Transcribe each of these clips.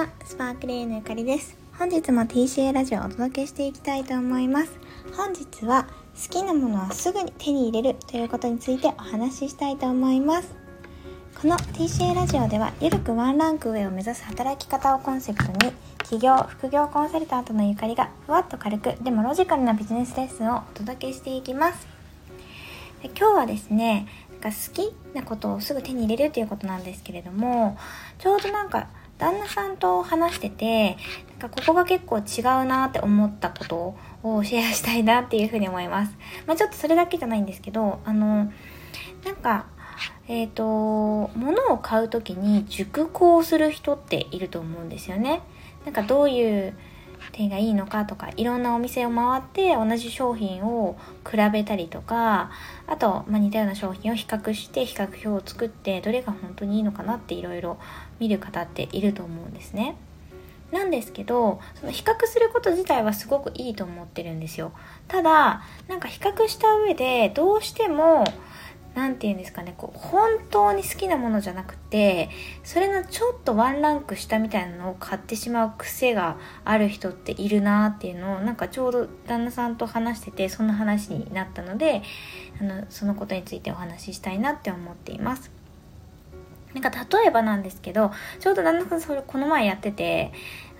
は、スパークレーンのゆかりです。本日も TCA ラジオをお届けしていきたいと思います。本日は、好きなものはすぐに手に入れるということについてお話ししたいと思います。この TCA ラジオでは、ゆるくワンランク上を目指す働き方をコンセプトに、企業、副業コンサルタントのゆかりが、ふわっと軽く、でもロジカルなビジネスレッスンをお届けしていきます。で今日はですね、が好きなことをすぐ手に入れるということなんですけれども、ちょうどなんか旦那さんと話してて、なんかここが結構違うなって思ったことをシェアしたいなっていうふうに思います。まあちょっとそれだけじゃないんですけど、あの、なんか、えっ、ー、と、物を買う時に熟考する人っていると思うんですよね。なんかどういう手がいいのかとかいろんなお店を回って同じ商品を比べたりとかあと、まあ、似たような商品を比較して比較表を作ってどれが本当にいいのかなっていろいろ見る方っていると思うんですね。なんですけどその比較すること自体はすごくいいと思ってるんですよ。ただなんか比較した上でどうしても何て言うんですかねこう本当に好きなものじゃなくてそれのちょっとワンランク下みたいなのを買ってしまう癖がある人っているなっていうのをなんかちょうど旦那さんと話しててそんな話になったのであのそのことについてお話ししたいなって思っています。なんか例えばなんですけどちょうど旦那さんそれこの前やってて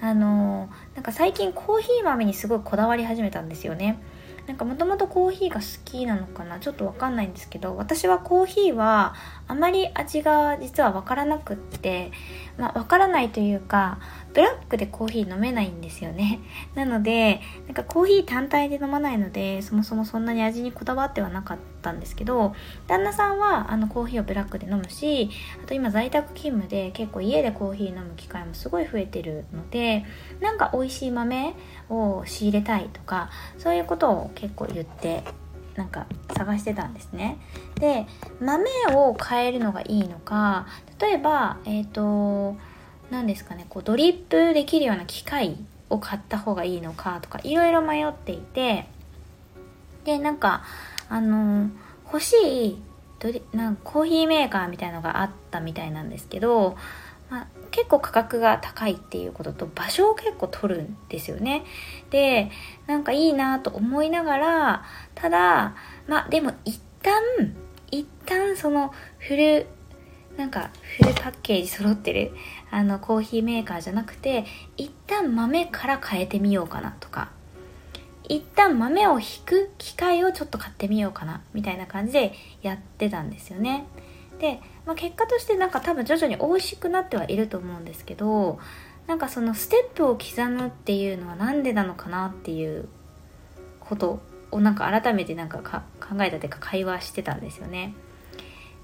あのなんか最近コーヒー豆にすごいこだわり始めたんですよね。なんかもともとコーヒーが好きなのかな？ちょっとわかんないんですけど私はコーヒーはあまり味が実はわからなくってまあわからないというかブラックでコーヒー飲めないんですよね。なのでなんかコーヒー単体で飲まないのでそもそもそんなに味にこだわってはなかったんですけど旦那さんはあのコーヒーをブラックで飲むしあと今在宅勤務で結構家でコーヒー飲む機会もすごい増えてるのでなんか美味しい豆を仕入れたいとかそういうことを結構言ってなんか探してたんですね。で豆を変えるのがいいのか例えばえっ、ー、と何ですかねこうドリップできるような機械を買った方がいいのかとかいろいろ迷っていてでなんかあの欲しいドリなんかコーヒーメーカーみたいのがあったみたいなんですけど、まあ、結構価格が高いっていうことと場所を結構取るんですよね。でなんかいいなと思いながらただまあでも一旦一旦そのフルなんかフルパッケージ揃ってるあのコーヒーメーカーじゃなくて一旦豆から変えてみようかなとか一旦豆を引く機械をちょっと買ってみようかなみたいな感じでやってたんですよねで、まあ、結果としてなんか多分徐々に美味しくなってはいると思うんですけどなんかそのステップを刻むっていうのは何でなのかなっていうことをなんか改めてなんか考えたというか会話してたんですよね。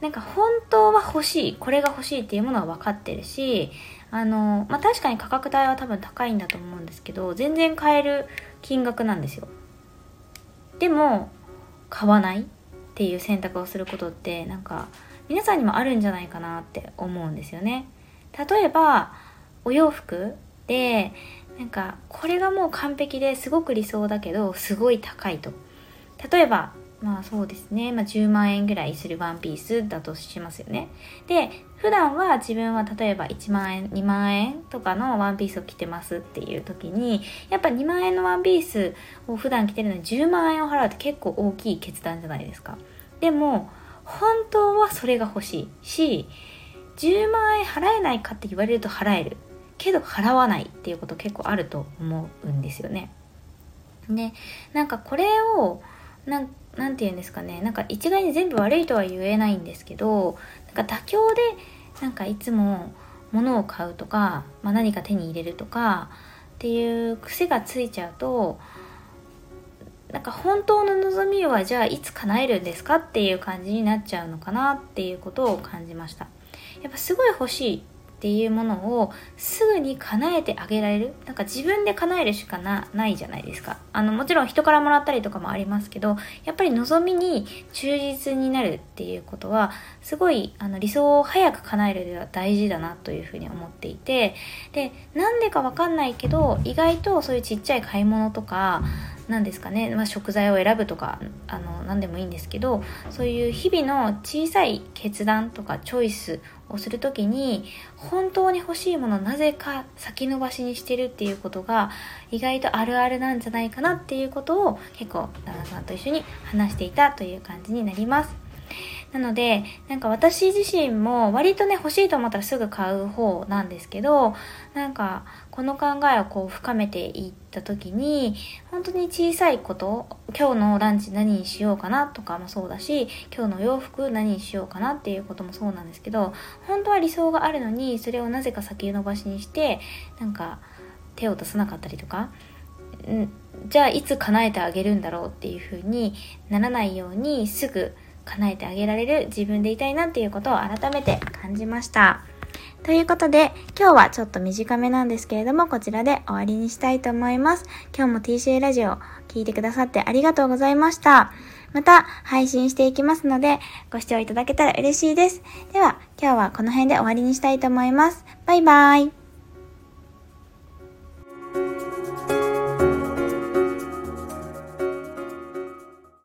なんか本当は欲しいこれが欲しいっていうものは分かってるしあの、まあ、確かに価格帯は多分高いんだと思うんですけど全然買える金額なんですよでも買わないっていう選択をすることってなんか皆さんにもあるんじゃないかなって思うんですよね例えばお洋服でなんかこれがもう完璧ですごく理想だけどすごい高いと例えばまあそうですね、まあ、10万円ぐらいするワンピースだとしますよね。で、普段は自分は例えば1万円、2万円とかのワンピースを着てますっていう時に、やっぱ2万円のワンピースを普段着てるのに10万円を払うって結構大きい決断じゃないですか。でも、本当はそれが欲しいし、10万円払えないかって言われると払える。けど払わないっていうこと結構あると思うんですよね。で、なんかこれを、なんなんて言うんですかねなんか一概に全部悪いとは言えないんですけどなんか妥協でなんかいつも物を買うとか、まあ、何か手に入れるとかっていう癖がついちゃうとなんか本当の望みはじゃあいつ叶えるんですかっていう感じになっちゃうのかなっていうことを感じました。やっぱすごい欲しいっていうものをすぐに叶えてあげられる？なんか自分で叶えるしかなないじゃないですか。あのもちろん人からもらったりとかもありますけどやっぱり望みに忠実になるっていうことはすごいあの理想を早く叶えるでは大事だなというふうに思っていて。でなんでかわかんないけど意外とそういうちっちゃい買い物とか何ですかね、まあ、食材を選ぶとかあの何でもいいんですけどそういう日々の小さい決断とかチョイスをする時に本当に欲しいものなぜか先延ばしにしてるっていうことが意外とあるあるなんじゃないかなっていうことを結構旦那さんと一緒に話していたという感じになります。なので、なんか私自身も割とね、欲しいと思ったらすぐ買う方なんですけど、なんかこの考えをこう深めていった時に、本当に小さいこと、今日のランチ何にしようかなとかもそうだし、今日の洋服何にしようかなっていうこともそうなんですけど、本当は理想があるのに、それをなぜか先延ばしにして、なんか手を出さなかったりとか、んじゃあいつ叶えてあげるんだろうっていう風にならないようにすぐ叶えてあげられる自分でいたいなっていうことを改めて感じました。ということで、今日はちょっと短めなんですけれども、こちらで終わりにしたいと思います。今日も TCA ラジオ聞いてくださってありがとうございました。また配信していきますので、ご視聴いただけたら嬉しいです。では、今日はこの辺で終わりにしたいと思います。バイバーイ。